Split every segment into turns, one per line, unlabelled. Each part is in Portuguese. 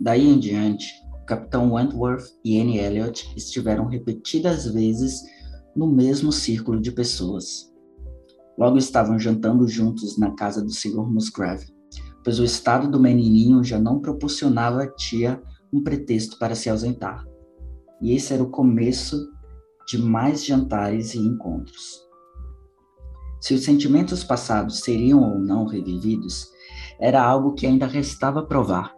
Daí em diante, o Capitão Wentworth e Anne Elliot estiveram repetidas vezes no mesmo círculo de pessoas. Logo estavam jantando juntos na casa do Sr. Musgrave, pois o estado do menininho já não proporcionava à tia um pretexto para se ausentar. E esse era o começo de mais jantares e encontros. Se os sentimentos passados seriam ou não revividos, era algo que ainda restava provar.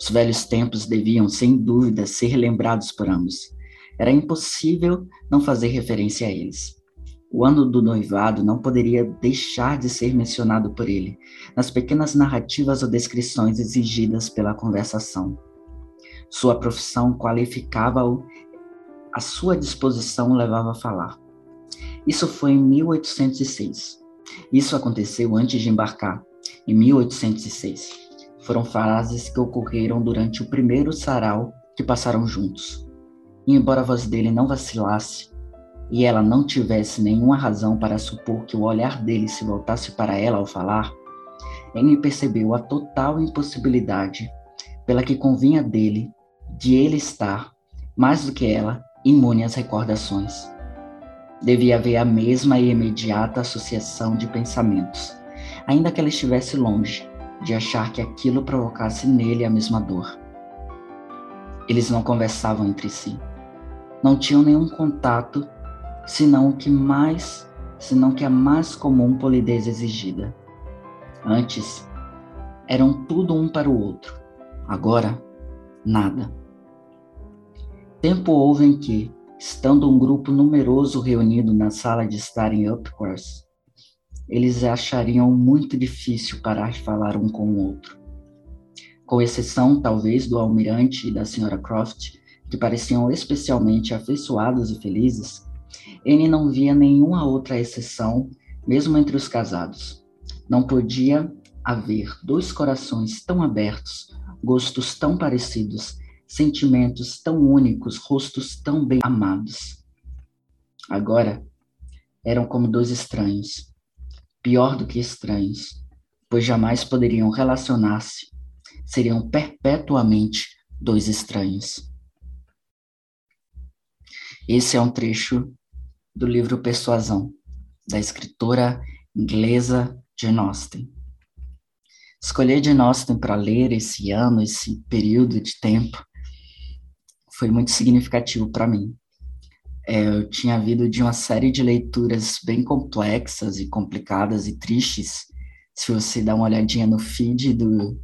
Os velhos tempos deviam, sem dúvida, ser lembrados por ambos. Era impossível não fazer referência a eles. O ano do noivado não poderia deixar de ser mencionado por ele, nas pequenas narrativas ou descrições exigidas pela conversação. Sua profissão qualificava-o, a sua disposição levava a falar. Isso foi em 1806. Isso aconteceu antes de embarcar, em 1806. Foram frases que ocorreram durante o primeiro sarau que passaram juntos. E embora a voz dele não vacilasse, e ela não tivesse nenhuma razão para supor que o olhar dele se voltasse para ela ao falar, Anne percebeu a total impossibilidade pela que convinha dele de ele estar, mais do que ela, imune às recordações. Devia haver a mesma e imediata associação de pensamentos, ainda que ela estivesse longe, de achar que aquilo provocasse nele a mesma dor. Eles não conversavam entre si. Não tinham nenhum contato, senão o que mais, senão que a mais comum polidez exigida. Antes, eram tudo um para o outro. Agora, nada. Tempo houve em que, estando um grupo numeroso reunido na sala de estar em Upcourse, eles achariam muito difícil parar de falar um com o outro. Com exceção, talvez, do almirante e da senhora Croft, que pareciam especialmente afeiçoados e felizes, Anne não via nenhuma outra exceção, mesmo entre os casados. Não podia haver dois corações tão abertos, gostos tão parecidos sentimentos tão únicos, rostos tão bem amados. Agora, eram como dois estranhos, pior do que estranhos, pois jamais poderiam relacionar-se, seriam perpetuamente dois estranhos. Esse é um trecho do livro Persuasão, da escritora inglesa Jane Austen. Escolher Jane Austen para ler esse ano, esse período de tempo, foi muito significativo para mim. É, eu tinha vindo de uma série de leituras bem complexas e complicadas e tristes. Se você dá uma olhadinha no feed do,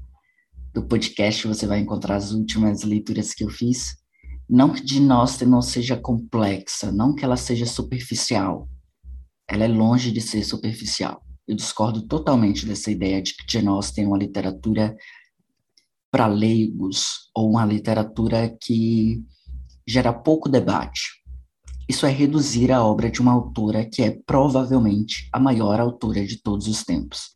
do podcast, você vai encontrar as últimas leituras que eu fiz. Não que de não seja complexa, não que ela seja superficial. Ela é longe de ser superficial. Eu discordo totalmente dessa ideia de que Jane Austen é uma literatura para leigos ou uma literatura que gera pouco debate. Isso é reduzir a obra de uma autora que é provavelmente a maior autora de todos os tempos.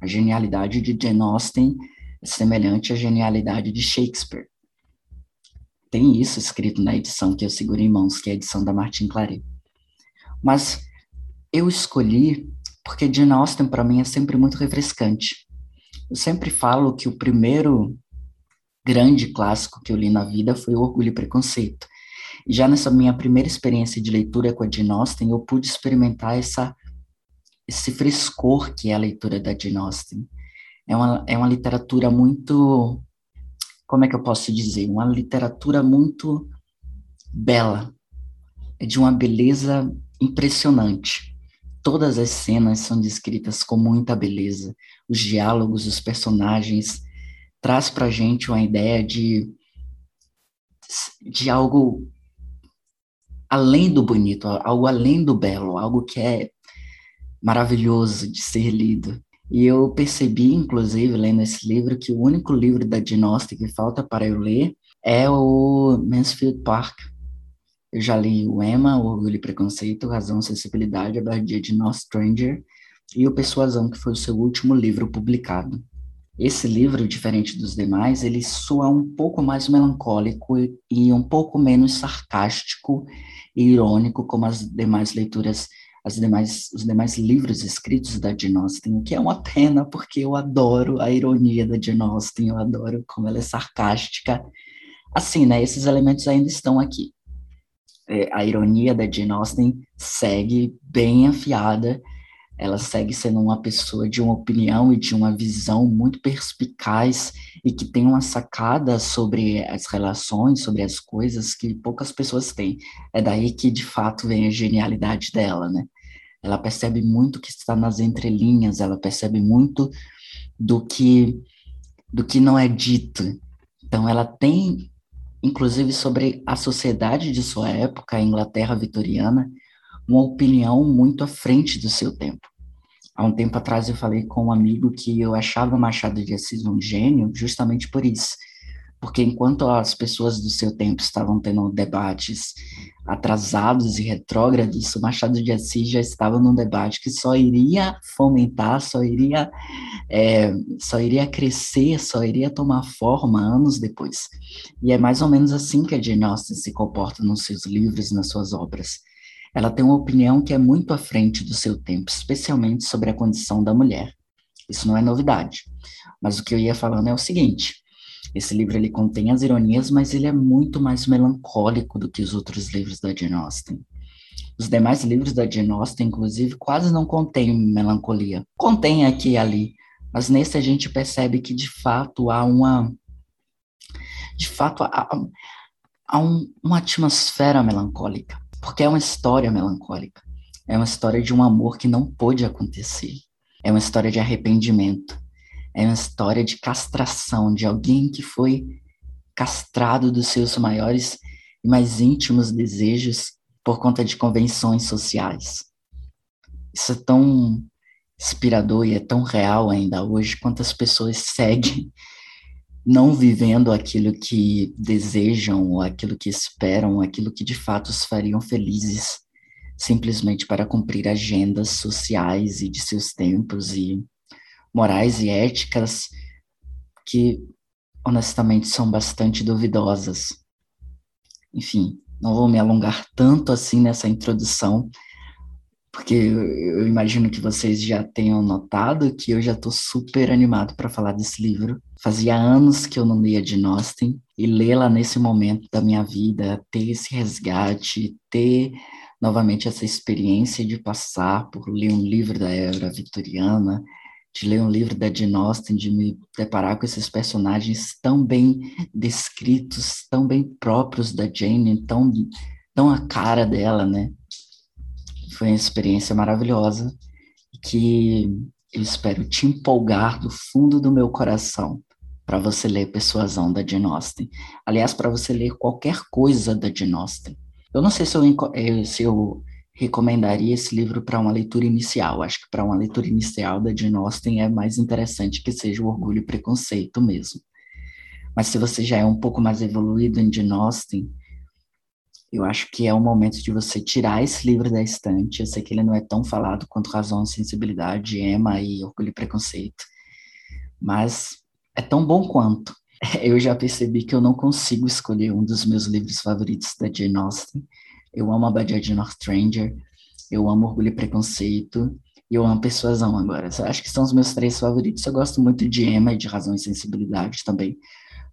A genialidade de Jane Austen é semelhante à genialidade de Shakespeare. Tem isso escrito na edição que eu seguro em mãos, que é a edição da Martin Claret. Mas eu escolhi porque Jane Austen para mim é sempre muito refrescante. Eu sempre falo que o primeiro grande clássico que eu li na vida foi o Orgulho e Preconceito. Já nessa minha primeira experiência de leitura com a Jane Austen, eu pude experimentar essa, esse frescor que é a leitura da Jane Austen. É uma, é uma literatura muito, como é que eu posso dizer? Uma literatura muito bela, é de uma beleza impressionante. Todas as cenas são descritas com muita beleza, os diálogos, os personagens, traz para a gente uma ideia de, de algo além do bonito, algo além do belo, algo que é maravilhoso de ser lido. E eu percebi, inclusive, lendo esse livro, que o único livro da Dinostic que falta para eu ler é o Mansfield Park. Eu já li o Emma, o Orgulho e Preconceito, Razão, Sensibilidade, A Bardia de No Stranger e o Persuasão, que foi o seu último livro publicado. Esse livro, diferente dos demais, ele soa um pouco mais melancólico e um pouco menos sarcástico e irônico, como as demais leituras, as demais, os demais livros escritos da Jane Austen, que é uma pena, porque eu adoro a ironia da Jane Austen, eu adoro como ela é sarcástica. Assim, né, esses elementos ainda estão aqui. É, a ironia da Jane Austen segue bem afiada, ela segue sendo uma pessoa de uma opinião e de uma visão muito perspicaz e que tem uma sacada sobre as relações, sobre as coisas que poucas pessoas têm. É daí que de fato vem a genialidade dela, né? Ela percebe muito o que está nas entrelinhas, ela percebe muito do que do que não é dito. Então ela tem inclusive sobre a sociedade de sua época, a Inglaterra vitoriana, uma opinião muito à frente do seu tempo. Há um tempo atrás eu falei com um amigo que eu achava Machado de Assis um gênio justamente por isso. Porque enquanto as pessoas do seu tempo estavam tendo debates atrasados e retrógrados, o Machado de Assis já estava num debate que só iria fomentar, só iria, é, só iria crescer, só iria tomar forma anos depois. E é mais ou menos assim que a Jane Austen se comporta nos seus livros, nas suas obras. Ela tem uma opinião que é muito à frente do seu tempo, especialmente sobre a condição da mulher. Isso não é novidade. Mas o que eu ia falando é o seguinte: esse livro ele contém as ironias, mas ele é muito mais melancólico do que os outros livros da Jane Austen. Os demais livros da Jane Austen, inclusive, quase não contêm melancolia. Contém aqui e ali, mas nesse a gente percebe que de fato há uma de fato há, há um, uma atmosfera melancólica porque é uma história melancólica. É uma história de um amor que não pôde acontecer. É uma história de arrependimento. É uma história de castração de alguém que foi castrado dos seus maiores e mais íntimos desejos por conta de convenções sociais. Isso é tão inspirador e é tão real ainda hoje quantas pessoas seguem não vivendo aquilo que desejam, aquilo que esperam, aquilo que de fato os fariam felizes, simplesmente para cumprir agendas sociais e de seus tempos e morais e éticas que honestamente são bastante duvidosas. Enfim, não vou me alongar tanto assim nessa introdução, porque eu imagino que vocês já tenham notado que eu já estou super animado para falar desse livro. Fazia anos que eu não lia de Austen e lê-la nesse momento da minha vida, ter esse resgate, ter novamente essa experiência de passar por ler um livro da era vitoriana, de ler um livro da Jane Austen, de me deparar com esses personagens tão bem descritos, tão bem próprios da Jane, tão, tão a cara dela, né? Foi uma experiência maravilhosa que eu espero te empolgar do fundo do meu coração para você ler Persuasão da Jane Austen. Aliás, para você ler qualquer coisa da Jane Austen. Eu não sei se eu, eh, se eu recomendaria esse livro para uma leitura inicial. Acho que para uma leitura inicial da Jane Austen é mais interessante que seja o Orgulho e Preconceito mesmo. Mas se você já é um pouco mais evoluído em Jane Austen, eu acho que é o momento de você tirar esse livro da estante. Eu sei que ele não é tão falado quanto Razão, Sensibilidade, Emma e Orgulho e Preconceito, mas é tão bom quanto. Eu já percebi que eu não consigo escolher um dos meus livros favoritos da Jane Austen. Eu amo a Badia de North Stranger, eu amo Orgulho e Preconceito, e eu amo Persuasão agora. Eu acho que são os meus três favoritos. Eu gosto muito de Emma e de Razão e Sensibilidade também,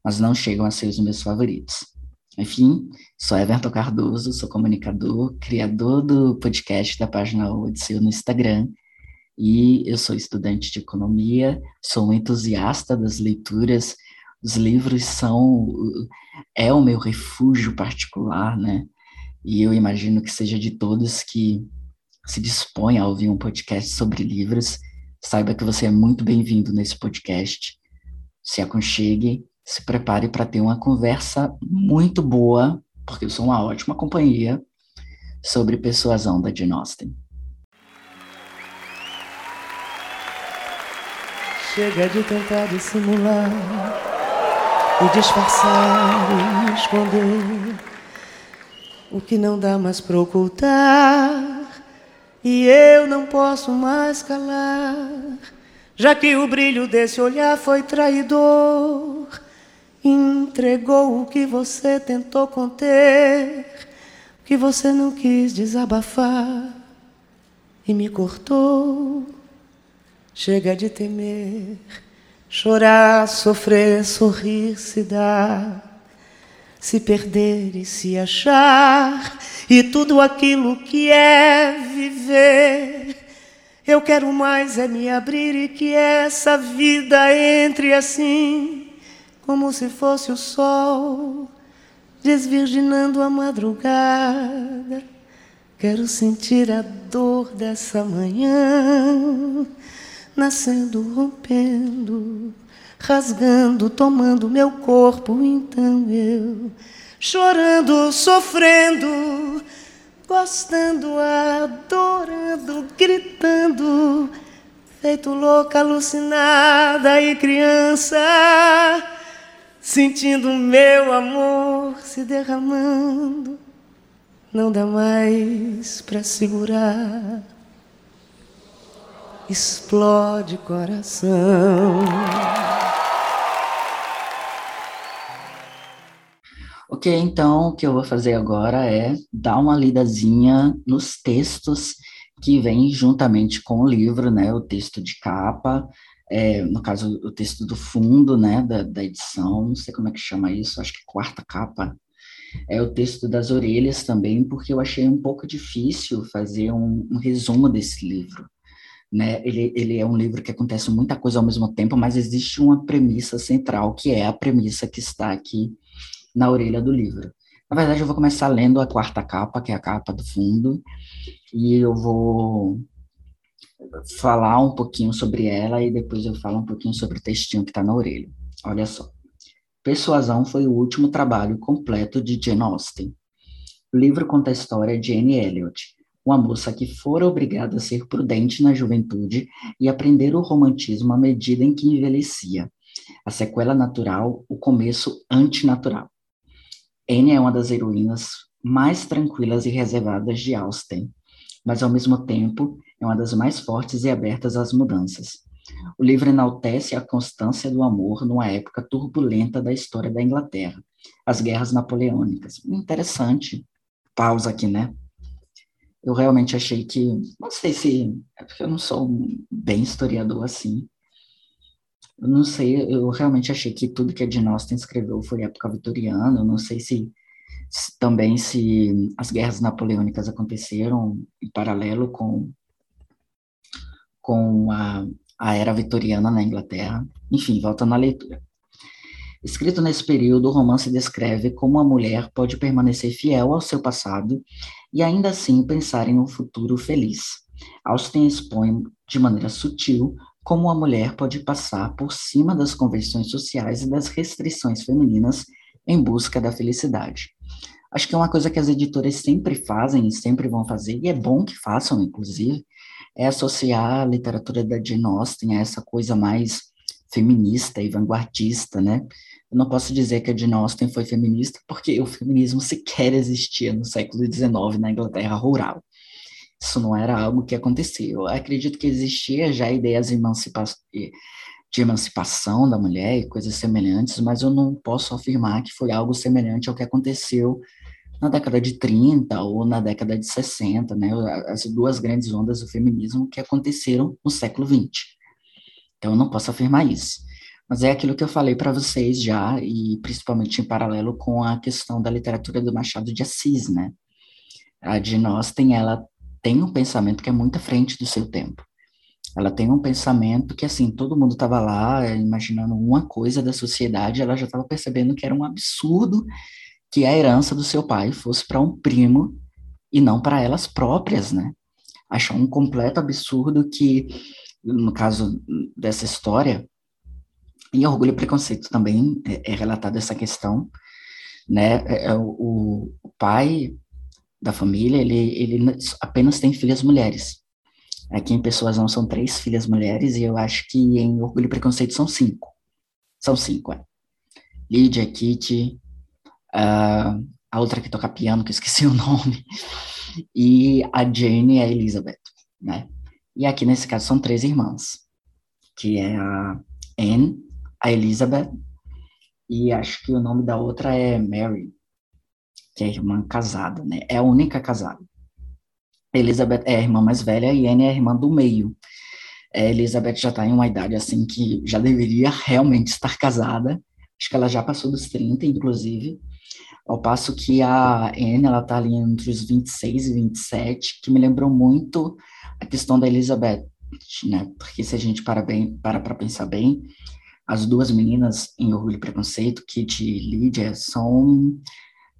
mas não chegam a ser os meus favoritos. Enfim, sou Everton Cardoso, sou comunicador, criador do podcast da página Odisseu no Instagram, e eu sou estudante de economia, sou um entusiasta das leituras, os livros são é o meu refúgio particular, né? E eu imagino que seja de todos que se dispõem a ouvir um podcast sobre livros, saiba que você é muito bem-vindo nesse podcast. Se aconchegue se prepare para ter uma conversa muito boa, porque eu sou uma ótima companhia, sobre persuasão da Jane Austen.
Chega de tentar dissimular e disfarçar e esconder o que não dá mais para ocultar e eu não posso mais calar, já que o brilho desse olhar foi traidor entregou o que você tentou conter, o que você não quis desabafar. e me cortou. Chega de temer, chorar, sofrer, sorrir, se dar, se perder e se achar, e tudo aquilo que é viver. Eu quero mais é me abrir e que essa vida entre assim, como se fosse o sol, desvirginando a madrugada. Quero sentir a dor dessa manhã nascendo, rompendo, rasgando, tomando meu corpo. Então eu, chorando, sofrendo, gostando, adorando, gritando, feito louca, alucinada e criança, sentindo meu amor se derramando. Não dá mais para segurar explode coração.
Ok, então o que eu vou fazer agora é dar uma lidazinha nos textos que vêm juntamente com o livro, né? O texto de capa, é, no caso, o texto do fundo, né? Da, da edição, não sei como é que chama isso, acho que quarta capa. É o texto das orelhas também, porque eu achei um pouco difícil fazer um, um resumo desse livro né? Ele, ele é um livro que acontece muita coisa ao mesmo tempo, mas existe uma premissa central, que é a premissa que está aqui na orelha do livro. Na verdade, eu vou começar lendo a quarta capa, que é a capa do fundo, e eu vou falar um pouquinho sobre ela e depois eu falo um pouquinho sobre o textinho que está na orelha. Olha só. Persuasão foi o último trabalho completo de Jane Austen. O livro conta a história de Anne Elliot, uma moça que fora obrigada a ser prudente na juventude e aprender o romantismo à medida em que envelhecia. A sequela natural, o começo antinatural. Anne é uma das heroínas mais tranquilas e reservadas de Austen, mas ao mesmo tempo é uma das mais fortes e abertas às mudanças. O livro enaltece a constância do amor numa época turbulenta da história da Inglaterra, as guerras napoleônicas. Interessante. Pausa aqui, né? eu realmente achei que, não sei se, é porque eu não sou bem historiador assim, eu não sei, eu realmente achei que tudo que a Jane Austen escreveu foi época vitoriana, eu não sei se, também se as guerras napoleônicas aconteceram em paralelo com, com a, a era vitoriana na Inglaterra, enfim, volta na leitura. Escrito nesse período, o romance descreve como a mulher pode permanecer fiel ao seu passado e ainda assim pensar em um futuro feliz. Austen expõe de maneira sutil como a mulher pode passar por cima das convenções sociais e das restrições femininas em busca da felicidade. Acho que é uma coisa que as editoras sempre fazem e sempre vão fazer, e é bom que façam, inclusive, é associar a literatura da Jane Austen a essa coisa mais feminista e vanguardista, né? Eu não posso dizer que a Jane Austen foi feminista, porque o feminismo sequer existia no século XIX na Inglaterra rural. Isso não era algo que acontecia. Eu acredito que existia já ideias emancipa de emancipação da mulher e coisas semelhantes, mas eu não posso afirmar que foi algo semelhante ao que aconteceu na década de 30 ou na década de 60, né? As duas grandes ondas do feminismo que aconteceram no século XX. Então, eu não posso afirmar isso. Mas é aquilo que eu falei para vocês já, e principalmente em paralelo com a questão da literatura do Machado de Assis, né? A Jane Austen, ela tem um pensamento que é muito à frente do seu tempo. Ela tem um pensamento que, assim, todo mundo estava lá imaginando uma coisa da sociedade, ela já estava percebendo que era um absurdo que a herança do seu pai fosse para um primo e não para elas próprias, né? Achou um completo absurdo que, no caso dessa história, em Orgulho e Preconceito também é, é relatada essa questão, né? É, é o, o, pai da família, ele, ele apenas tem filhas mulheres. Aqui em Pessoas Não são três filhas mulheres, e eu acho que em Orgulho e Preconceito são cinco. São cinco, é. Lídia, Kitty, uh, a outra que toca piano, que eu esqueci o nome, e a Jane e a Elizabeth, né? E aqui nesse caso são três irmãs, que é a Anne, a Elizabeth, e acho que o nome da outra é Mary, que é irmã casada, né? É a única casada. Elizabeth é a irmã mais velha e Anne é a irmã do meio. É, Elizabeth já está em uma idade assim que já deveria realmente estar casada. Acho que ela já passou dos 30, inclusive. Ao passo que a Anne, ela tá ali entre os 26 e 27, que me lembrou muito a questão da Elizabeth, né? Porque se a gente para bem, para para pensar bem, as duas meninas em Orgulho e Preconceito, Kit e Lydia, são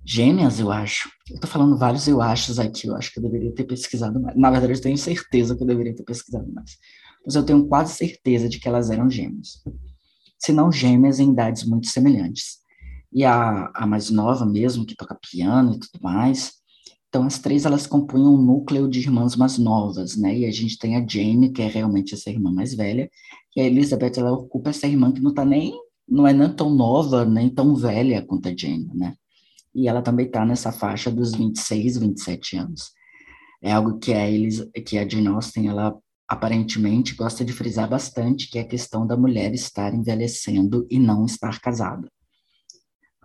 gêmeas, eu acho. Eu tô falando vários eu achos aqui, eu acho que eu deveria ter pesquisado mais. Na verdade, eu tenho certeza que eu deveria ter pesquisado mais. Mas eu tenho quase certeza de que elas eram gêmeas. Se não gêmeas em idades muito semelhantes e a, a mais nova mesmo, que toca piano e tudo mais. Então, as três, elas compunham um núcleo de irmãs mais novas, né? E a gente tem a Jane, que é realmente essa irmã mais velha, e a Elizabeth, ela ocupa essa irmã que não tá nem, não é nem tão nova, nem tão velha quanto a Jane, né? E ela também tá nessa faixa dos 26, 27 anos. É algo que a, Elis, que a Jane Austen, ela aparentemente gosta de frisar bastante, que é a questão da mulher estar envelhecendo e não estar casada.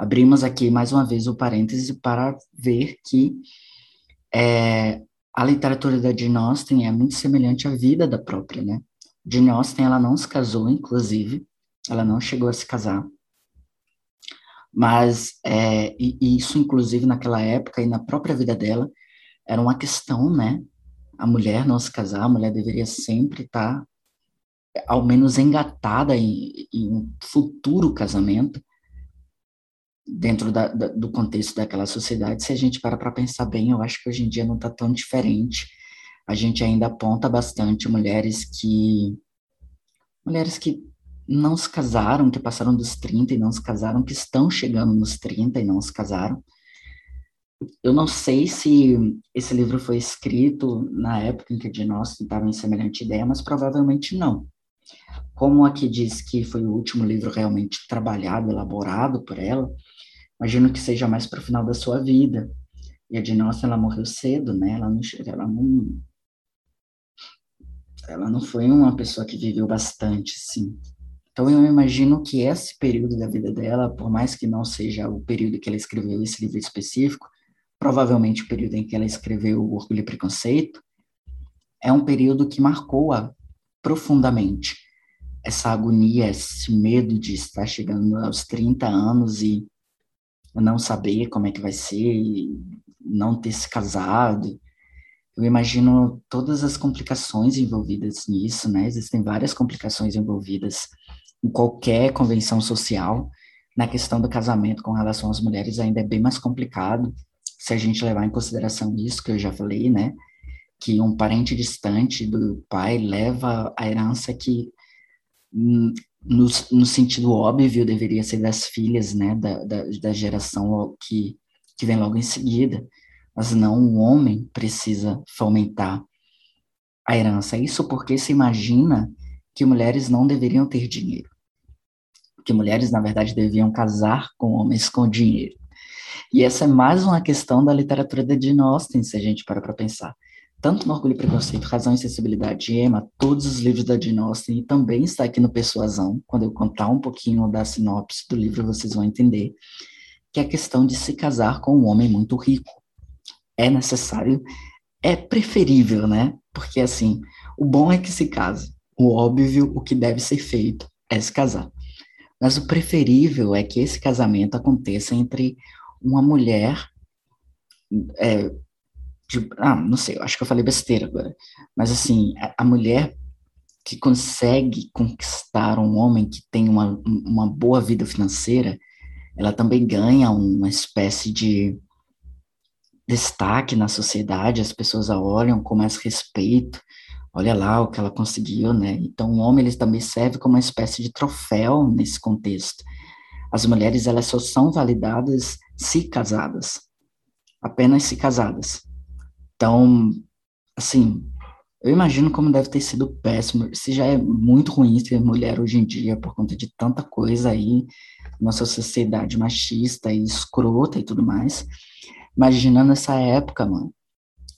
Abrimos aqui mais uma vez o parêntese para ver que é, a literatura da Jane Austen é muito semelhante à vida da própria, né? Jane Austen, ela não se casou, inclusive, ela não chegou a se casar, mas é, e, e isso, inclusive, naquela época e na própria vida dela, era uma questão, né? A mulher não se casar, a mulher deveria sempre estar, ao menos, engatada em, em um futuro casamento, dentro da, da, do contexto daquela sociedade, se a gente para para pensar bem, eu acho que hoje em dia não está tão diferente. A gente ainda aponta bastante mulheres que mulheres que não se casaram, que passaram dos 30 e não se casaram, que estão chegando nos 30 e não se casaram. Eu não sei se esse livro foi escrito na época em que Jane Austen estava em semelhante ideia, mas provavelmente não. Como aqui diz que foi o último livro realmente trabalhado, elaborado por ela, imagino que seja mais para o final da sua vida. E a Jane Austen, ela morreu cedo, né? Ela não, ela não, ela não foi uma pessoa que viveu bastante, sim. Então eu imagino que esse período da vida dela, por mais que não seja o período que ela escreveu esse livro específico, provavelmente o período em que ela escreveu o Orgulho e Preconceito, é um período que marcou-a profundamente. Essa agonia, esse medo de estar chegando aos 30 anos e não saber como é que vai ser, não ter se casado. Eu imagino todas as complicações envolvidas nisso, né? Existem várias complicações envolvidas em qualquer convenção social. Na questão do casamento com relação às mulheres ainda é bem mais complicado, se a gente levar em consideração isso que eu já falei, né? Que um parente distante do pai leva a herança que hum, no, no sentido óbvio, deveria ser das filhas, né, da, da, da geração que, que vem logo em seguida, mas não o homem precisa fomentar a herança. Isso porque se imagina que mulheres não deveriam ter dinheiro, que mulheres, na verdade, deviam casar com homens com dinheiro. E essa é mais uma questão da literatura de Jane Austen, se a gente para para pensar tanto no Orgulho e Preconceito, Razão e Sensibilidade e Emma, todos os livros da Jane Austen, e também está aqui no Persuasão, quando eu contar um pouquinho da sinopse do livro, vocês vão entender, que é a questão de se casar com um homem muito rico. É necessário, é preferível, né? Porque, assim, o bom é que se case. O óbvio, o que deve ser feito é se casar. Mas o preferível é que esse casamento aconteça entre uma mulher é, de, ah, não sei, eu acho que eu falei besteira agora, mas assim, a, a mulher que consegue conquistar um homem que tem uma, uma boa vida financeira, ela também ganha uma espécie de destaque na sociedade, as pessoas a olham com mais respeito, olha lá o que ela conseguiu, né? Então, o homem ele também serve como uma espécie de troféu nesse contexto. As mulheres elas só são validadas se casadas, apenas se casadas. Então, assim, eu imagino como deve ter sido péssimo. Se já é muito ruim ser mulher hoje em dia por conta de tanta coisa aí, nossa sociedade machista e escrota e tudo mais. Imaginando essa época, mano.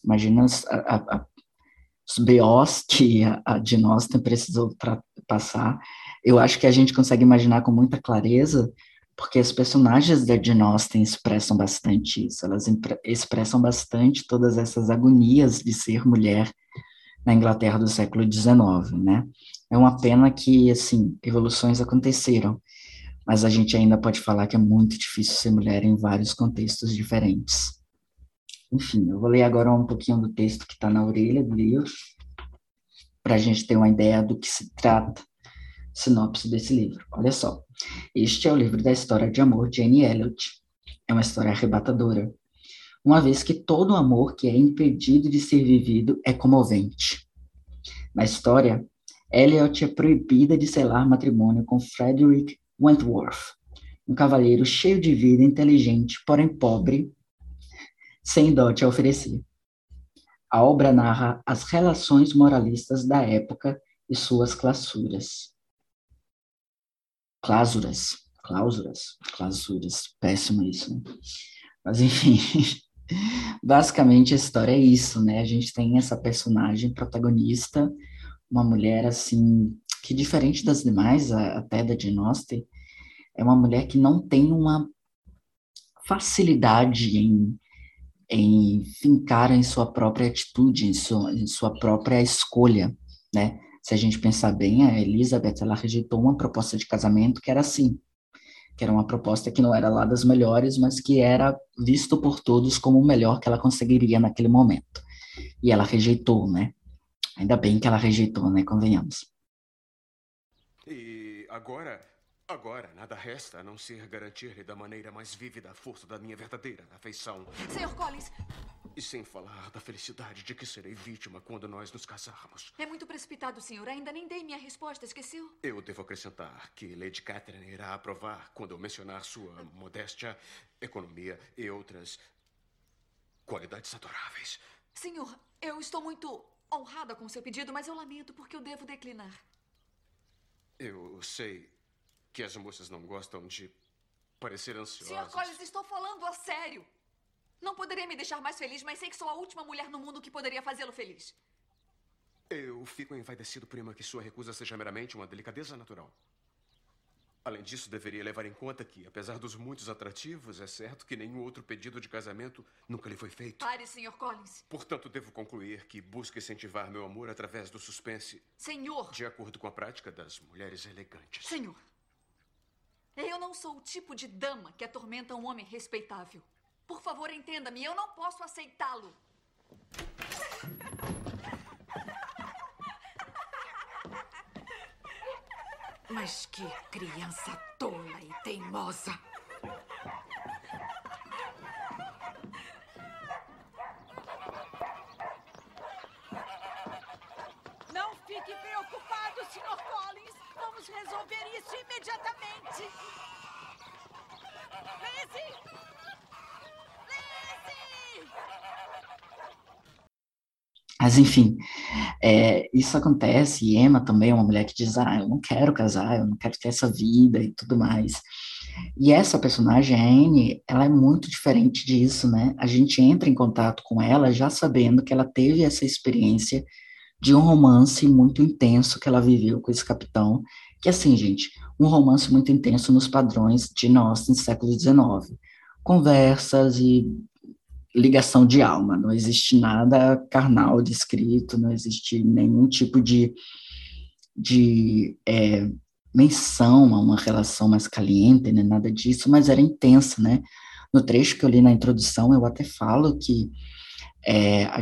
Imagina a, a, a, os BOs que a, a nós precisou passar. Eu acho que a gente consegue imaginar com muita clareza porque as personagens da Jane Austen expressam bastante isso, elas expressam bastante todas essas agonias de ser mulher na Inglaterra do século XIX, né? É uma pena que, assim, evoluções aconteceram, mas a gente ainda pode falar que é muito difícil ser mulher em vários contextos diferentes. Enfim, eu vou ler agora um pouquinho do texto que está na orelha do livro, para a gente ter uma ideia do que se trata, sinopse desse livro. Olha só, este é o livro da história de amor de Anne Elliot. É uma história arrebatadora, uma vez que todo amor que é impedido de ser vivido é comovente. Na história, Elliot é proibida de selar matrimônio com Frederick Wentworth, um cavalheiro cheio de vida, inteligente, porém pobre, sem dote a oferecer. A obra narra as relações moralistas da época e suas clausuras. Cláusuras, cláusuras, clausuras, péssimo isso. Né? Mas enfim, basicamente a história é isso, né? A gente tem essa personagem protagonista, uma mulher assim que diferente das demais, até da Austen, é uma mulher que não tem uma facilidade em em fincar em sua própria atitude, em sua, em sua própria escolha, né? Se a gente pensar bem, a Elizabeth, ela rejeitou uma proposta de casamento que era assim, que era uma proposta que não era lá das melhores, mas que era visto por todos como o melhor que ela conseguiria naquele momento. E ela rejeitou, né? Ainda bem que ela rejeitou, né? Convenhamos.
E agora Agora, nada resta a não ser garantir-lhe da maneira mais vívida a força da minha verdadeira afeição.
Senhor Collins!
E sem falar da felicidade de que serei vítima quando nós nos casarmos.
É muito precipitado, senhor. Ainda nem dei minha resposta, esqueceu?
Eu devo acrescentar que Lady Catherine irá aprovar quando eu mencionar sua modéstia, economia e outras qualidades adoráveis.
Senhor, eu estou muito honrada com seu pedido, mas eu lamento porque eu devo declinar.
Eu sei que as moças não gostam de parecer ansiosas.
Senhor Collins, estou falando a sério. Não poderia me deixar mais feliz, mas sei que sou a última mulher no mundo que poderia fazê-lo feliz.
Eu fico envaidecido, prima, que sua recusa seja meramente uma delicadeza natural. Além disso, deveria levar em conta que, apesar dos muitos atrativos, é certo que nenhum outro pedido de casamento nunca lhe foi feito.
Pare, Sr. Collins.
Portanto, devo concluir que busca incentivar meu amor através do suspense.
Senhor!
De acordo com a prática das mulheres elegantes.
Senhor! Eu não sou o tipo de dama que atormenta um homem respeitável. Por favor, entenda-me, eu não posso aceitá-lo.
Mas que criança tola e teimosa!
Não fique preocupado, Sr. Collins. Vamos resolver isso imediatamente. Lizzie!
Mas, enfim, é, isso acontece, e Emma também é uma mulher que diz, ah, eu não quero casar, eu não quero ter essa vida e tudo mais. E essa personagem, a Anne, ela é muito diferente disso, né? A gente entra em contato com ela já sabendo que ela teve essa experiência de um romance muito intenso que ela viveu com esse capitão, que assim, gente, um romance muito intenso nos padrões de nós no século XIX. Conversas e ligação de alma, não existe nada carnal descrito, não existe nenhum tipo de, de é, menção a uma relação mais caliente, né, nada disso, mas era intensa, né? No trecho que eu li na introdução, eu até falo que é, a,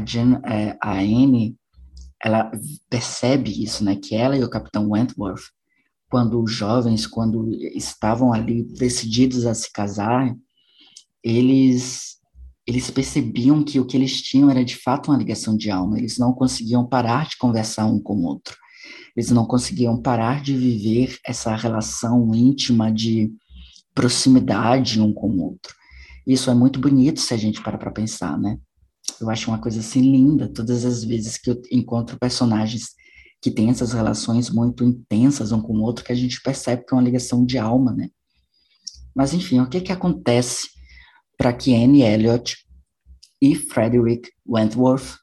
é, a Anne ela percebe isso, né, que ela e o capitão Wentworth, quando jovens, quando estavam ali decididos a se casar, eles eles percebiam que o que eles tinham era de fato uma ligação de alma, eles não conseguiam parar de conversar um com o outro. Eles não conseguiam parar de viver essa relação íntima de proximidade um com o outro. Isso é muito bonito se a gente para para pensar, né? Eu acho uma coisa assim linda todas as vezes que eu encontro personagens que têm essas relações muito intensas um com o outro, que a gente percebe que é uma ligação de alma, né? Mas enfim, o que que acontece para que Anne Elliot e Frederick Wentworth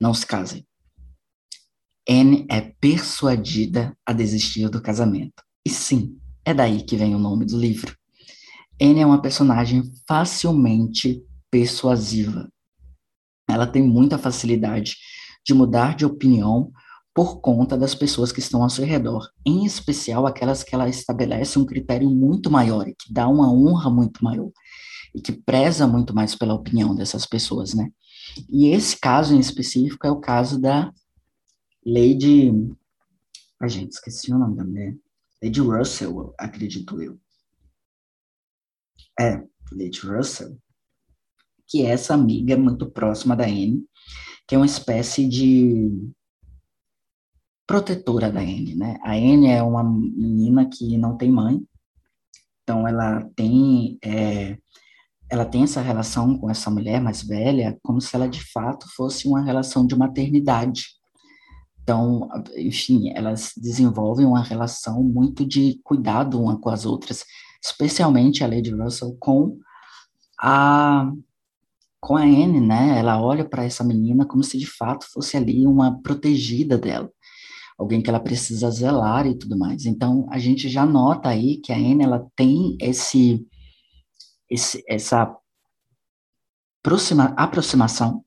não se casem? Anne é persuadida a desistir do casamento. E sim, é daí que vem o nome do livro. Anne é uma personagem facilmente persuasiva. Ela tem muita facilidade de mudar de opinião por conta das pessoas que estão ao seu redor, em especial aquelas que ela estabelece um critério muito maior e que dá uma honra muito maior e que preza muito mais pela opinião dessas pessoas, né? E esse caso em específico é o caso da Lady. A gente esqueci o nome da mulher. Lady Russell, acredito eu. É, Lady Russell, que é essa amiga muito próxima da Anne, que é uma espécie de protetora da Anne, né? A Anne é uma menina que não tem mãe, então ela tem é, ela tem essa relação com essa mulher mais velha como se ela de fato fosse uma relação de maternidade. Então, enfim, elas desenvolvem uma relação muito de cuidado uma com as outras, especialmente a Lady Russell com a com a Anne, né? Ela olha para essa menina como se de fato fosse ali uma protegida dela, alguém que ela precisa zelar e tudo mais. Então, a gente já nota aí que a Anne ela tem esse, esse essa aproxima, aproximação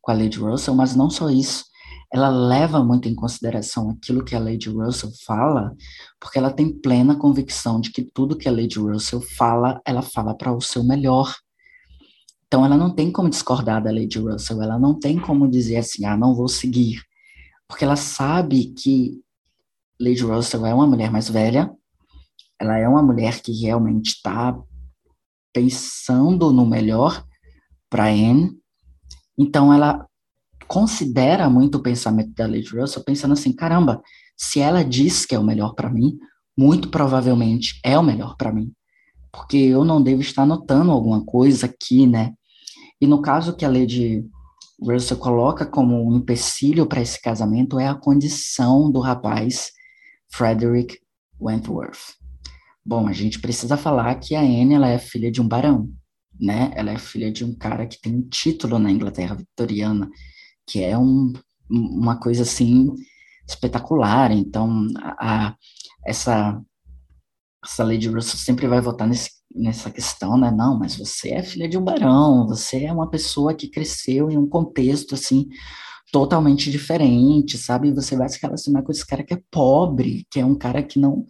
com a Lady Russell, mas não só isso ela leva muito em consideração aquilo que a Lady Russell fala, porque ela tem plena convicção de que tudo que a Lady Russell fala, ela fala para o seu melhor. Então ela não tem como discordar da Lady Russell, ela não tem como dizer assim, ah, não vou seguir, porque ela sabe que Lady Russell é uma mulher mais velha, ela é uma mulher que realmente está pensando no melhor para Anne, então ela considera muito o pensamento da Lady Russell, pensando assim, caramba, se ela diz que é o melhor para mim, muito provavelmente é o melhor para mim, porque eu não devo estar notando alguma coisa aqui, né? E no caso que a Lady Russell coloca como um empecilho para esse casamento é a condição do rapaz Frederick Wentworth. Bom, a gente precisa falar que a Anne ela é filha de um barão, né? Ela é filha de um cara que tem um título na Inglaterra vitoriana que é um, uma coisa assim espetacular. Então, a, a, essa, essa Lady Russell sempre vai votar nesse, nessa questão, né? Não, mas você é filha de um barão, você é uma pessoa que cresceu em um contexto assim totalmente diferente, sabe? Você vai se relacionar com esse cara que é pobre, que é um cara que não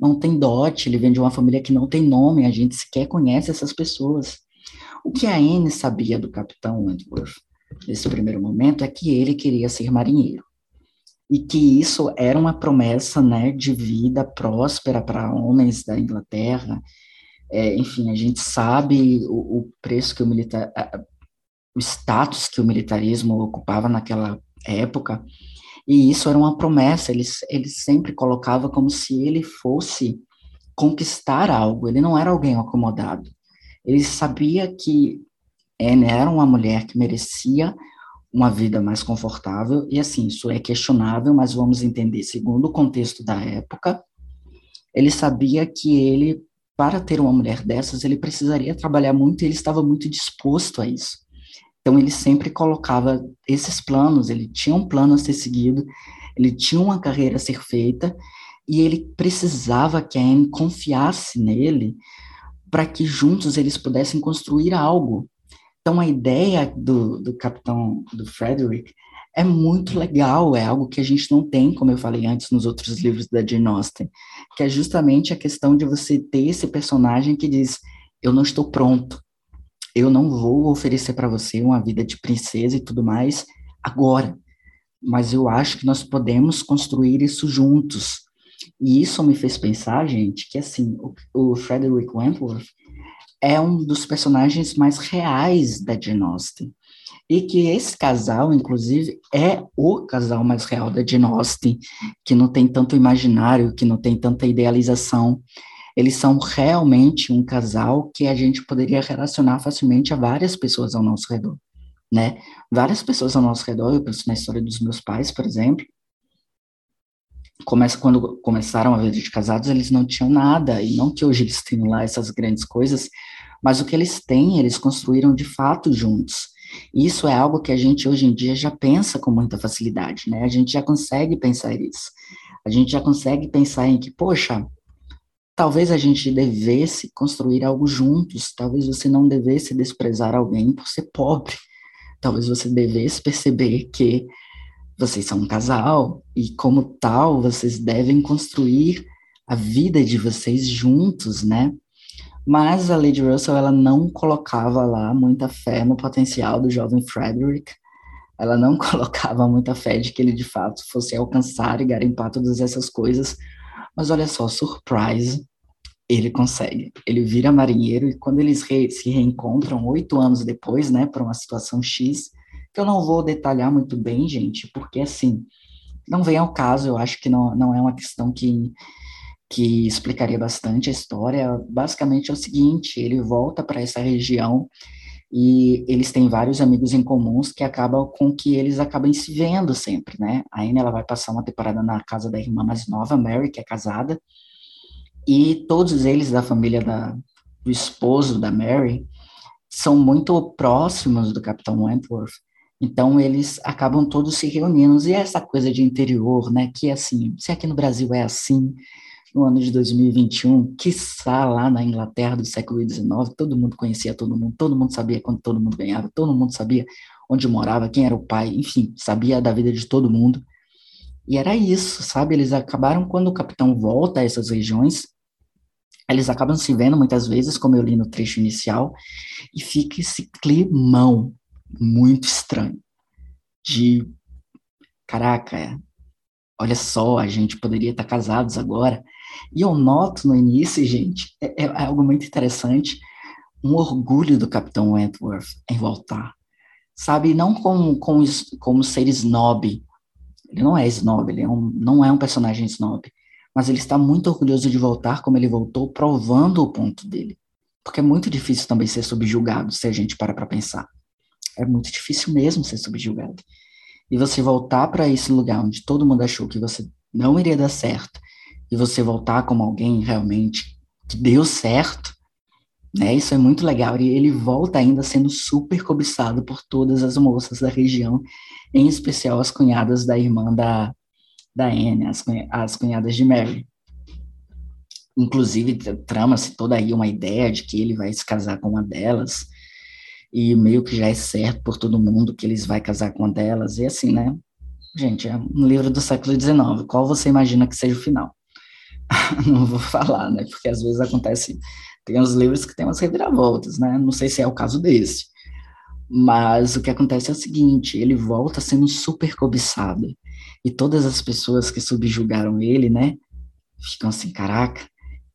não tem dote, ele vem de uma família que não tem nome, a gente sequer conhece essas pessoas. O que a Anne sabia do Capitão Wentworth? nesse primeiro momento, é que ele queria ser marinheiro. E que isso era uma promessa né, de vida próspera para homens da Inglaterra. É, enfim, a gente sabe o, o preço que o militar, o status que o militarismo ocupava naquela época, e isso era uma promessa, ele, ele sempre colocava como se ele fosse conquistar algo, ele não era alguém acomodado. Ele sabia que Anne era uma mulher que merecia uma vida mais confortável, e assim, isso é questionável, mas vamos entender, segundo o contexto da época, ele sabia que ele, para ter uma mulher dessas, ele precisaria trabalhar muito e ele estava muito disposto a isso. Então, ele sempre colocava esses planos, ele tinha um plano a ser seguido, ele tinha uma carreira a ser feita, e ele precisava que a Anne confiasse nele para que juntos eles pudessem construir algo. Então, a ideia do, do capitão, do Frederick, é muito legal, é algo que a gente não tem, como eu falei antes nos outros livros da Jane Austen, que é justamente a questão de você ter esse personagem que diz: eu não estou pronto, eu não vou oferecer para você uma vida de princesa e tudo mais agora, mas eu acho que nós podemos construir isso juntos. E isso me fez pensar, gente, que assim, o, o Frederick Wentworth, é um dos personagens mais reais da Jane Austen. E que esse casal, inclusive, é o casal mais real da Jane Austen, que não tem tanto imaginário, que não tem tanta idealização. Eles são realmente um casal que a gente poderia relacionar facilmente a várias pessoas ao nosso redor, né? Várias pessoas ao nosso redor, eu penso na história dos meus pais, por exemplo, começa quando começaram a vida de casados, eles não tinham nada, e não que hoje eles tenham lá essas grandes coisas, mas o que eles têm, eles construíram de fato juntos. E isso é algo que a gente hoje em dia já pensa com muita facilidade, né? A gente já consegue pensar isso. A gente já consegue pensar em que, poxa, talvez a gente devesse construir algo juntos, talvez você não devesse desprezar alguém por ser pobre, talvez você devesse perceber que vocês são um casal e, como tal, vocês devem construir a vida de vocês juntos, né? Mas a Lady Russell, ela não colocava lá muita fé no potencial do jovem Frederick, ela não colocava muita fé de que ele de fato fosse alcançar e garimpar todas essas coisas. Mas olha só, surprise, ele consegue. Ele vira marinheiro e quando eles re se reencontram oito anos depois, né, para uma situação X, que eu não vou detalhar muito bem, gente, porque assim, não vem ao caso, eu acho que não, não é uma questão que, que explicaria bastante a história. Basicamente é o seguinte: ele volta para essa região e eles têm vários amigos em comuns que acabam com que eles acabam se vendo sempre, né? A Anne, ela vai passar uma temporada na casa da irmã mais nova, Mary, que é casada, e todos eles da família da, do esposo da Mary são muito próximos do Capitão Wentworth, então eles acabam todos se reunindo, e essa coisa de interior, né, que é assim, se aqui no Brasil é assim, no ano de 2021, quiçá lá na Inglaterra do século XIX, todo mundo conhecia todo mundo, todo mundo sabia quando todo mundo ganhava, todo mundo sabia onde morava, quem era o pai, enfim, sabia da vida de todo mundo. E era isso, sabe? Eles acabaram, quando o capitão volta a essas regiões, eles acabam se vendo muitas vezes, como eu li no trecho inicial, e fica esse climão muito estranho de caraca, olha só, a gente poderia estar casados agora. E eu noto no início, gente, é, é algo muito interessante, um orgulho do Capitão Wentworth em voltar. Sabe, não como, como, como ser snob. Ele não é snob, ele é um, não é um personagem snob. Mas ele está muito orgulhoso de voltar como ele voltou, provando o ponto dele. Porque é muito difícil também ser subjugado, se a gente para para pensar. É muito difícil mesmo ser subjugado e você voltar para esse lugar onde todo mundo achou que você não iria dar certo, e você voltar como alguém realmente que deu certo, né? Isso é muito legal. E ele volta ainda sendo super cobiçado por todas as moças da região, em especial as cunhadas da irmã da, da Anne, as, as cunhadas de Mary. Inclusive, trama-se toda aí uma ideia de que ele vai se casar com uma delas, e meio que já é certo por todo mundo que eles vai casar com uma delas, e assim, né? Gente, é um livro do século XIX, qual você imagina que seja o final? Não vou falar, né? Porque às vezes acontece, tem uns livros que tem umas reviravoltas, né? Não sei se é o caso desse. Mas o que acontece é o seguinte, ele volta sendo super cobiçado, e todas as pessoas que subjugaram ele, né, ficam assim, caraca,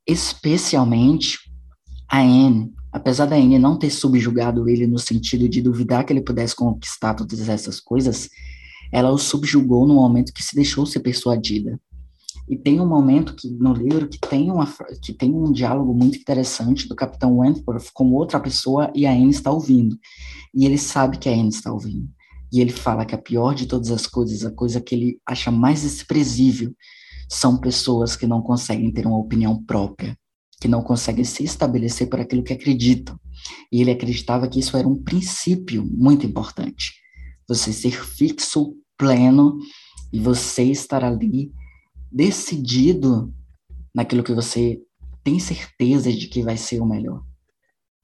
especialmente a Anne, apesar da Anne não ter subjugado ele no sentido de duvidar que ele pudesse conquistar todas essas coisas, ela o subjugou no momento que se deixou ser persuadida. E tem um momento que, no livro que tem, uma, que tem um diálogo muito interessante do Capitão Wentworth com outra pessoa e a Anne está ouvindo. E ele sabe que a Anne está ouvindo. E ele fala que a pior de todas as coisas, a coisa que ele acha mais desprezível, são pessoas que não conseguem ter uma opinião própria, que não conseguem se estabelecer por aquilo que acreditam. E ele acreditava que isso era um princípio muito importante. Você ser fixo, pleno, e você estar ali decidido naquilo que você tem certeza de que vai ser o melhor.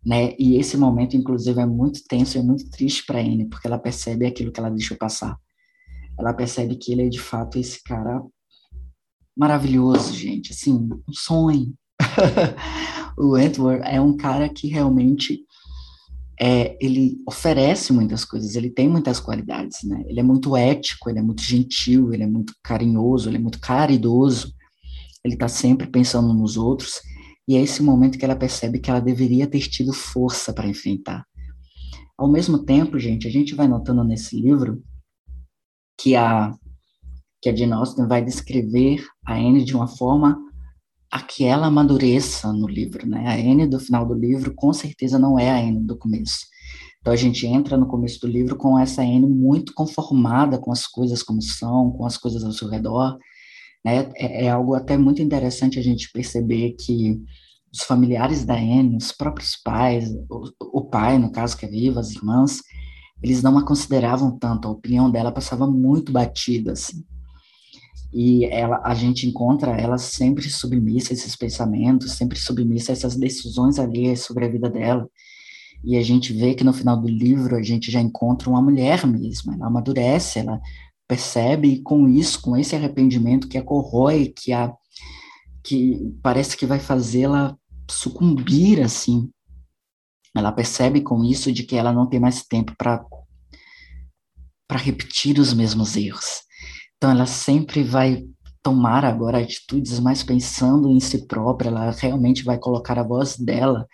Né? E esse momento, inclusive, é muito tenso e muito triste para Anne, porque ela percebe aquilo que ela deixou passar. Ela percebe que ele é de fato esse cara maravilhoso, gente, assim, um sonho, o Edward é um cara que realmente é, ele oferece muitas coisas, ele tem muitas qualidades, né? Ele é muito ético, ele é muito gentil, ele é muito carinhoso, ele é muito caridoso, ele está sempre pensando nos outros, e é esse momento que ela percebe que ela deveria ter tido força para enfrentar. Ao mesmo tempo, gente, a gente vai notando nesse livro que a que a Jane Austen vai descrever a Anne de uma forma a que ela amadureça no livro, né? A Anne do final do livro com certeza não é a Anne do começo. Então a gente entra no começo do livro com essa Anne muito conformada com as coisas como são, com as coisas ao seu redor, né? É, é algo até muito interessante a gente perceber que os familiares da Anne, os próprios pais, o, o pai, no caso que é vivo, as irmãs, eles não a consideravam tanto, a opinião dela passava muito batida, assim. E ela, a gente encontra ela sempre submissa a esses pensamentos, sempre submissa a essas decisões ali sobre a vida dela. E a gente vê que no final do livro a gente já encontra uma mulher mesmo, ela amadurece, ela percebe com isso, com esse arrependimento que a corrói, que a que parece que vai fazê-la sucumbir assim. Ela percebe com isso de que ela não tem mais tempo para para repetir os mesmos erros. Então ela sempre vai tomar agora atitudes mais pensando em si própria, ela realmente vai colocar a voz dela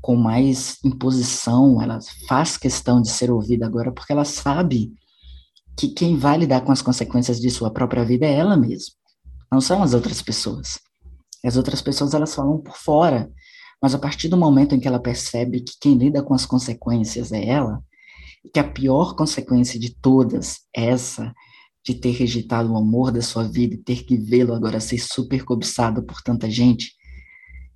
com mais imposição, ela faz questão de ser ouvida agora porque ela sabe que quem vai lidar com as consequências de sua própria vida é ela mesma, não são as outras pessoas. As outras pessoas elas falam por fora, mas a partir do momento em que ela percebe que quem lida com as consequências é ela, que a pior consequência de todas é essa de ter rejeitado o amor da sua vida e ter que vê-lo agora ser super cobiçado por tanta gente,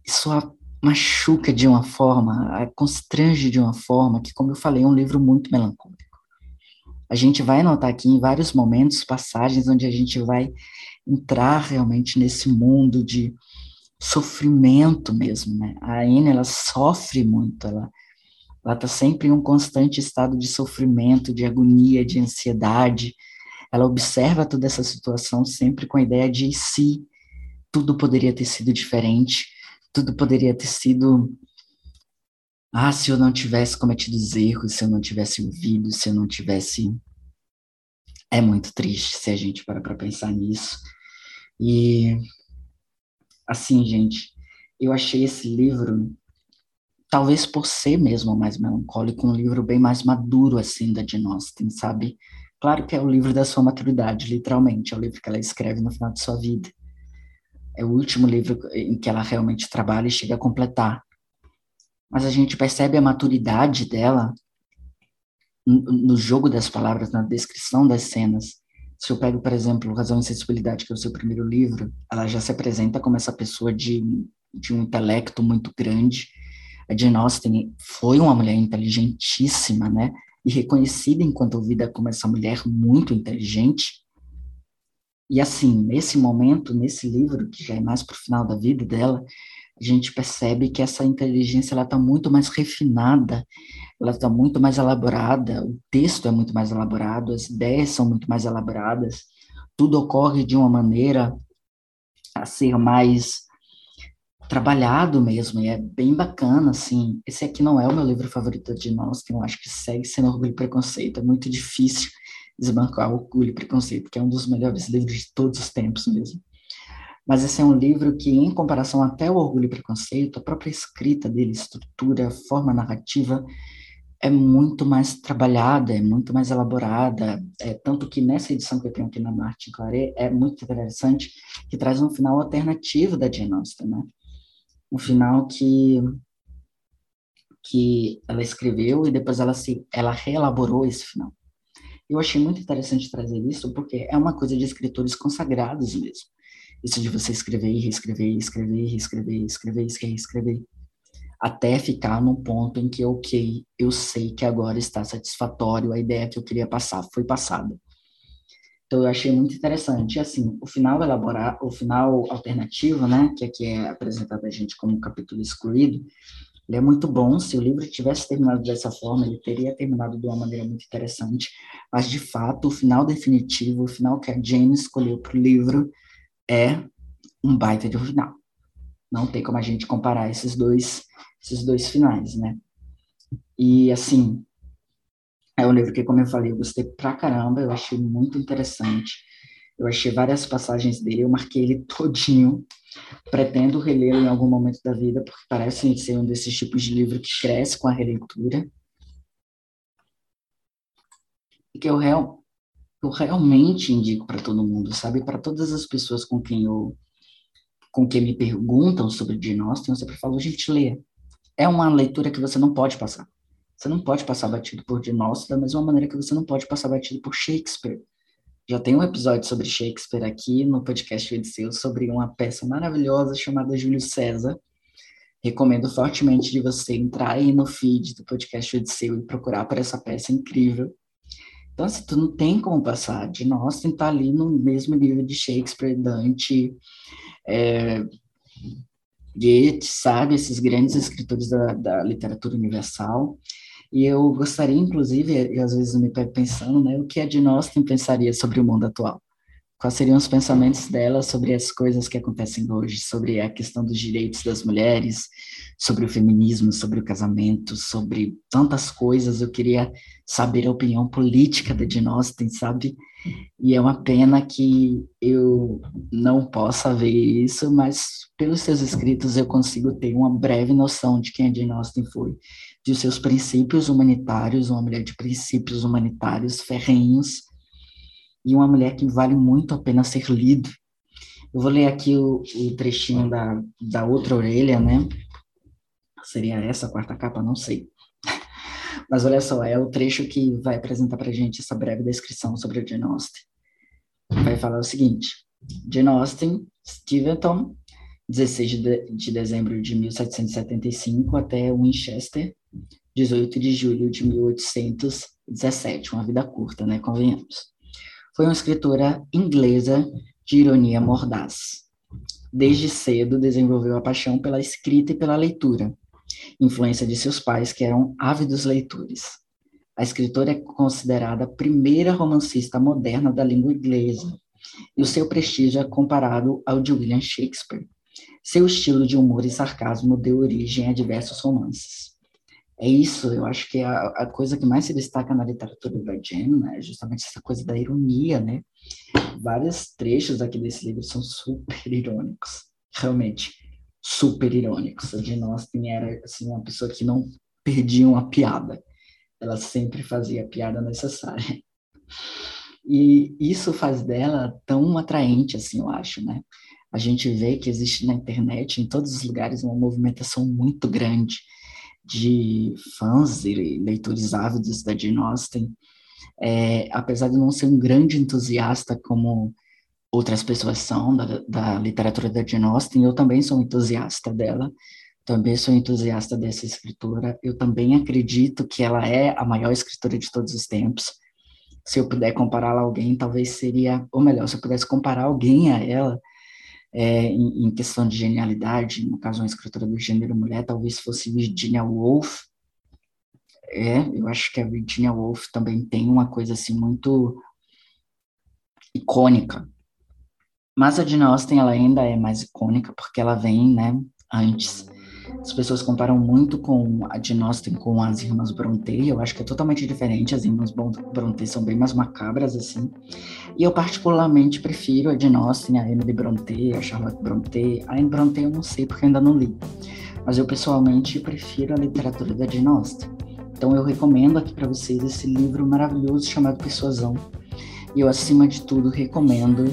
isso a machuca de uma forma, a constrange de uma forma que, como eu falei, é um livro muito melancólico. A gente vai notar aqui em vários momentos passagens onde a gente vai entrar realmente nesse mundo de sofrimento mesmo, né? A Anne, ela sofre muito, ela ela está sempre em um constante estado de sofrimento, de agonia, de ansiedade. Ela observa toda essa situação sempre com a ideia de se tudo poderia ter sido diferente, tudo poderia ter sido. Ah, se eu não tivesse cometido os erros, se eu não tivesse ouvido, se eu não tivesse. É muito triste se a gente para para pensar nisso. E. Assim, gente, eu achei esse livro talvez por ser mesmo mais melancólico, um livro bem mais maduro, assim, da Jane Austen, sabe? Claro que é o livro da sua maturidade, literalmente, é o livro que ela escreve no final de sua vida. É o último livro em que ela realmente trabalha e chega a completar. Mas a gente percebe a maturidade dela no jogo das palavras, na descrição das cenas. Se eu pego, por exemplo, Razão e Sensibilidade, que é o seu primeiro livro, ela já se apresenta como essa pessoa de, de um intelecto muito grande, a Jane Austen foi uma mulher inteligentíssima, né? E reconhecida enquanto vida como essa mulher muito inteligente. E assim, nesse momento, nesse livro, que já é mais para o final da vida dela, a gente percebe que essa inteligência está muito mais refinada, ela está muito mais elaborada, o texto é muito mais elaborado, as ideias são muito mais elaboradas, tudo ocorre de uma maneira a ser mais trabalhado mesmo, e é bem bacana, assim. Esse aqui não é o meu livro favorito de nós, que eu acho que segue sendo Orgulho e Preconceito. É muito difícil desbancar Orgulho e Preconceito, que é um dos melhores livros de todos os tempos mesmo. Mas esse é um livro que, em comparação até o Orgulho e Preconceito, a própria escrita dele, estrutura, forma narrativa, é muito mais trabalhada, é muito mais elaborada, é, tanto que nessa edição que eu tenho aqui na Martin Claret é muito interessante, que traz um final alternativo da Jane Austen, né? Um final que que ela escreveu e depois ela se ela reelaborou esse final. Eu achei muito interessante trazer isso porque é uma coisa de escritores consagrados mesmo. Isso de você escrever e reescrever, escrever, reescrever, escrever, reescrever, até ficar num ponto em que, ok, eu sei que agora está satisfatório, a ideia que eu queria passar foi passada. Então eu achei muito interessante. E, assim, o final elaborar, o final alternativo, né, que aqui é apresentado a gente como um capítulo excluído, ele é muito bom. Se o livro tivesse terminado dessa forma, ele teria terminado de uma maneira muito interessante. Mas de fato, o final definitivo, o final que a Jane escolheu para o livro, é um baita de um final. Não tem como a gente comparar esses dois, esses dois finais, né? E assim, é um livro que, como eu falei, eu gostei pra caramba, eu achei muito interessante. Eu achei várias passagens dele, eu marquei ele todinho. Pretendo relê-lo em algum momento da vida, porque parece ser um desses tipos de livro que cresce com a releitura. E que eu, real, eu realmente indico para todo mundo, sabe? Para todas as pessoas com quem eu com quem me perguntam sobre Austen, eu sempre falo, gente, lê. É uma leitura que você não pode passar. Você não pode passar batido por Austen da mesma maneira que você não pode passar batido por Shakespeare. Já tem um episódio sobre Shakespeare aqui no podcast Odisseu, sobre uma peça maravilhosa chamada Júlio César. Recomendo fortemente de você entrar aí no feed do podcast Odisseu e procurar por essa peça incrível. Então, assim, tu não tem como passar. De nós tentar ali no mesmo nível de Shakespeare, Dante, é, Goethe, sabe? Esses grandes escritores da, da literatura universal. E eu gostaria, inclusive, e às vezes me pego pensando, né, o que a Jane Austen pensaria sobre o mundo atual? Quais seriam os pensamentos dela sobre as coisas que acontecem hoje, sobre a questão dos direitos das mulheres, sobre o feminismo, sobre o casamento, sobre tantas coisas. Eu queria saber a opinião política da Jane Austen, sabe? E é uma pena que eu não possa ver isso, mas pelos seus escritos eu consigo ter uma breve noção de quem a Jane Austen foi, de seus princípios humanitários, uma mulher de princípios humanitários ferrenhos, e uma mulher que vale muito a pena ser lido. Eu vou ler aqui o, o trechinho da, da outra orelha, né? Seria essa a quarta capa? Não sei. Mas olha só, é o trecho que vai apresentar para gente essa breve descrição sobre a Jane Austen. Vai falar o seguinte: Jane Austen, Steventon, 16 de, de dezembro de 1775 até Winchester, 18 de julho de 1817. Uma vida curta, né? Convenhamos foi uma escritora inglesa de ironia mordaz. Desde cedo desenvolveu a paixão pela escrita e pela leitura, influência de seus pais que eram ávidos leitores. A escritora é considerada a primeira romancista moderna da língua inglesa, e o seu prestígio é comparado ao de William Shakespeare. Seu estilo de humor e sarcasmo deu origem a diversos romances é isso, eu acho que é a, a, coisa que mais se destaca na literatura Jane né, é justamente essa coisa da ironia, né? Vários trechos aqui desse livro são super irônicos, realmente, super irônicos. A Jane Austen era, assim, uma pessoa que não perdia uma piada, ela sempre fazia a piada necessária. E isso faz dela tão atraente, assim, eu acho, né? A gente vê que existe na internet, em todos os lugares, uma movimentação muito grande de fãs e leitores ávidos da Jane Austen, é, apesar de não ser um grande entusiasta como outras pessoas são da, da literatura da Jane Austen, eu também sou entusiasta dela, também sou entusiasta dessa escritora, eu também acredito que ela é a maior escritora de todos os tempos. Se eu puder compará-la a alguém, talvez seria, ou melhor, se eu pudesse comparar alguém a ela, é, em, em, questão de genialidade, no caso uma escritora do gênero mulher, talvez fosse Virginia Woolf. É, eu acho que a Virginia Woolf também tem uma coisa assim muito icônica. Mas a Jane Austen ela ainda é mais icônica porque ela vem, né, antes as pessoas comparam muito com a Jane Austen com as irmãs Brontë, eu acho que é totalmente diferente, as irmãs Brontë são bem mais macabras, assim, e eu particularmente prefiro a Jane Austen, a Emily Brontë, a Charlotte Brontë, a Anne Brontë eu não sei porque ainda não li, mas eu pessoalmente prefiro a literatura da Jane Austen. Então eu recomendo aqui para vocês esse livro maravilhoso chamado Persuasão, e eu acima de tudo recomendo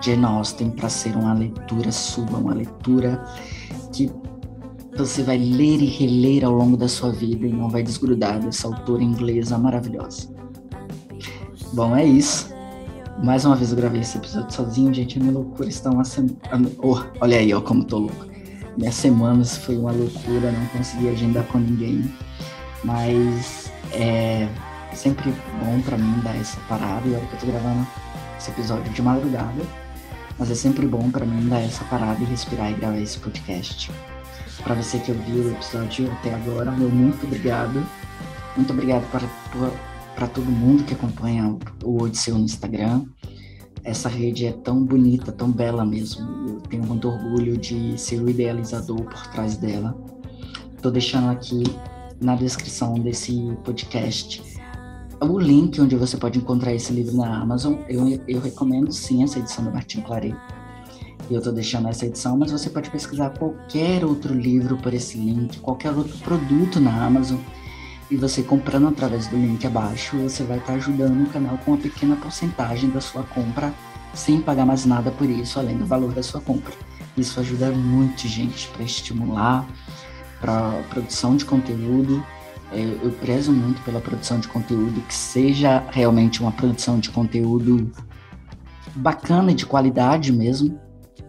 Jane Austen para ser uma leitura sua, uma leitura que você vai ler e reler ao longo da sua vida e não vai desgrudar dessa autora inglesa maravilhosa. Bom, é isso. Mais uma vez eu gravei esse episódio sozinho, gente. A minha loucura está uma semana. Oh, olha aí, ó, como tô louco. Minhas semanas foi uma loucura, não consegui agendar com ninguém. Mas é sempre bom para mim dar essa parada. E olha que eu tô gravando esse episódio de madrugada. Mas é sempre bom para mim dar essa parada e respirar e gravar esse podcast. Para você que ouviu o episódio até agora, meu muito obrigado. Muito obrigado para todo mundo que acompanha o Odisseu no Instagram. Essa rede é tão bonita, tão bela mesmo. Eu tenho muito orgulho de ser o idealizador por trás dela. Estou deixando aqui na descrição desse podcast o link onde você pode encontrar esse livro na Amazon. Eu, eu recomendo sim essa edição do Martin Claret e eu estou deixando essa edição, mas você pode pesquisar qualquer outro livro por esse link, qualquer outro produto na Amazon, e você comprando através do link abaixo, você vai estar tá ajudando o canal com uma pequena porcentagem da sua compra, sem pagar mais nada por isso, além do valor da sua compra. Isso ajuda muito, gente, para estimular, para produção de conteúdo. É, eu prezo muito pela produção de conteúdo, que seja realmente uma produção de conteúdo bacana de qualidade mesmo,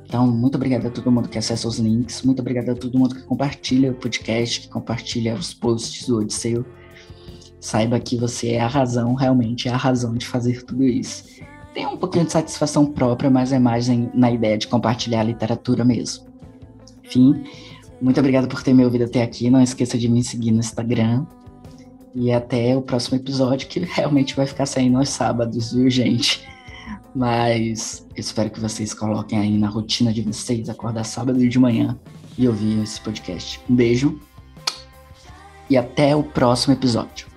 então, muito obrigado a todo mundo que acessa os links, muito obrigado a todo mundo que compartilha o podcast, que compartilha os posts do Odisseu. saiba que você é a razão, realmente é a razão de fazer tudo isso. Tem um pouquinho de satisfação própria, mas é mais em, na ideia de compartilhar a literatura mesmo. Enfim, muito obrigado por ter me ouvido até aqui. Não esqueça de me seguir no Instagram. E até o próximo episódio, que realmente vai ficar saindo aos sábados, viu, gente? Mas espero que vocês coloquem aí na rotina de vocês acordar sábado de manhã e ouvir esse podcast. Um beijo e até o próximo episódio.